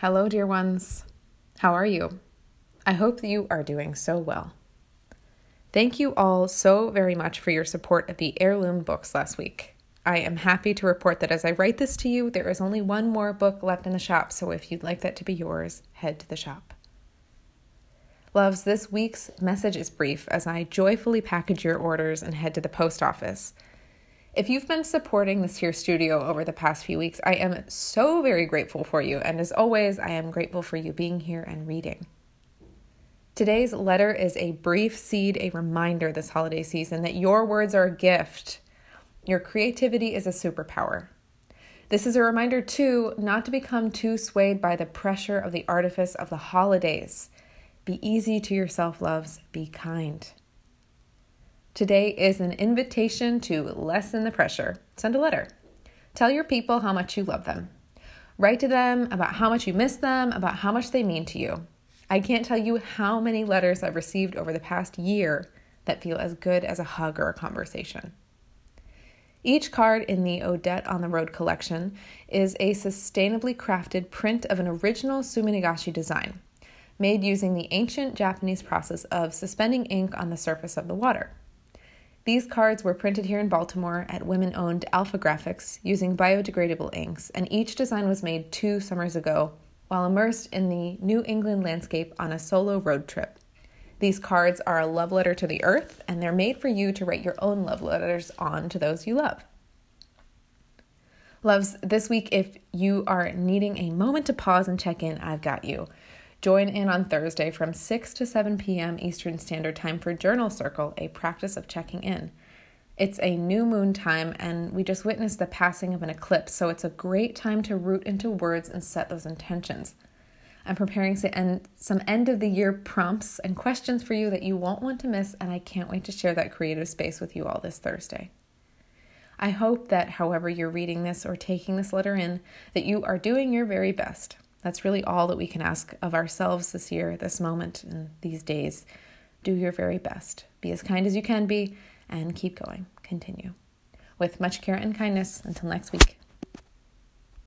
Hello, dear ones. How are you? I hope that you are doing so well. Thank you all so very much for your support of the heirloom books last week. I am happy to report that as I write this to you, there is only one more book left in the shop, so if you'd like that to be yours, head to the shop. Loves, this week's message is brief as I joyfully package your orders and head to the post office. If you've been supporting this here studio over the past few weeks, I am so very grateful for you. And as always, I am grateful for you being here and reading. Today's letter is a brief seed, a reminder this holiday season that your words are a gift. Your creativity is a superpower. This is a reminder, too, not to become too swayed by the pressure of the artifice of the holidays. Be easy to yourself, loves. Be kind. Today is an invitation to lessen the pressure. Send a letter. Tell your people how much you love them. Write to them about how much you miss them, about how much they mean to you. I can't tell you how many letters I've received over the past year that feel as good as a hug or a conversation. Each card in the Odette on the Road collection is a sustainably crafted print of an original Suminagashi design, made using the ancient Japanese process of suspending ink on the surface of the water. These cards were printed here in Baltimore at women owned Alpha Graphics using biodegradable inks, and each design was made two summers ago while immersed in the New England landscape on a solo road trip. These cards are a love letter to the earth, and they're made for you to write your own love letters on to those you love. Loves, this week, if you are needing a moment to pause and check in, I've got you. Join in on Thursday from 6 to 7 p.m. Eastern Standard Time for Journal Circle, a practice of checking in. It's a new moon time, and we just witnessed the passing of an eclipse, so it's a great time to root into words and set those intentions. I'm preparing some end of the year prompts and questions for you that you won't want to miss, and I can't wait to share that creative space with you all this Thursday. I hope that, however, you're reading this or taking this letter in, that you are doing your very best. That's really all that we can ask of ourselves this year, this moment, and these days. Do your very best. Be as kind as you can be and keep going. Continue. With much care and kindness, until next week.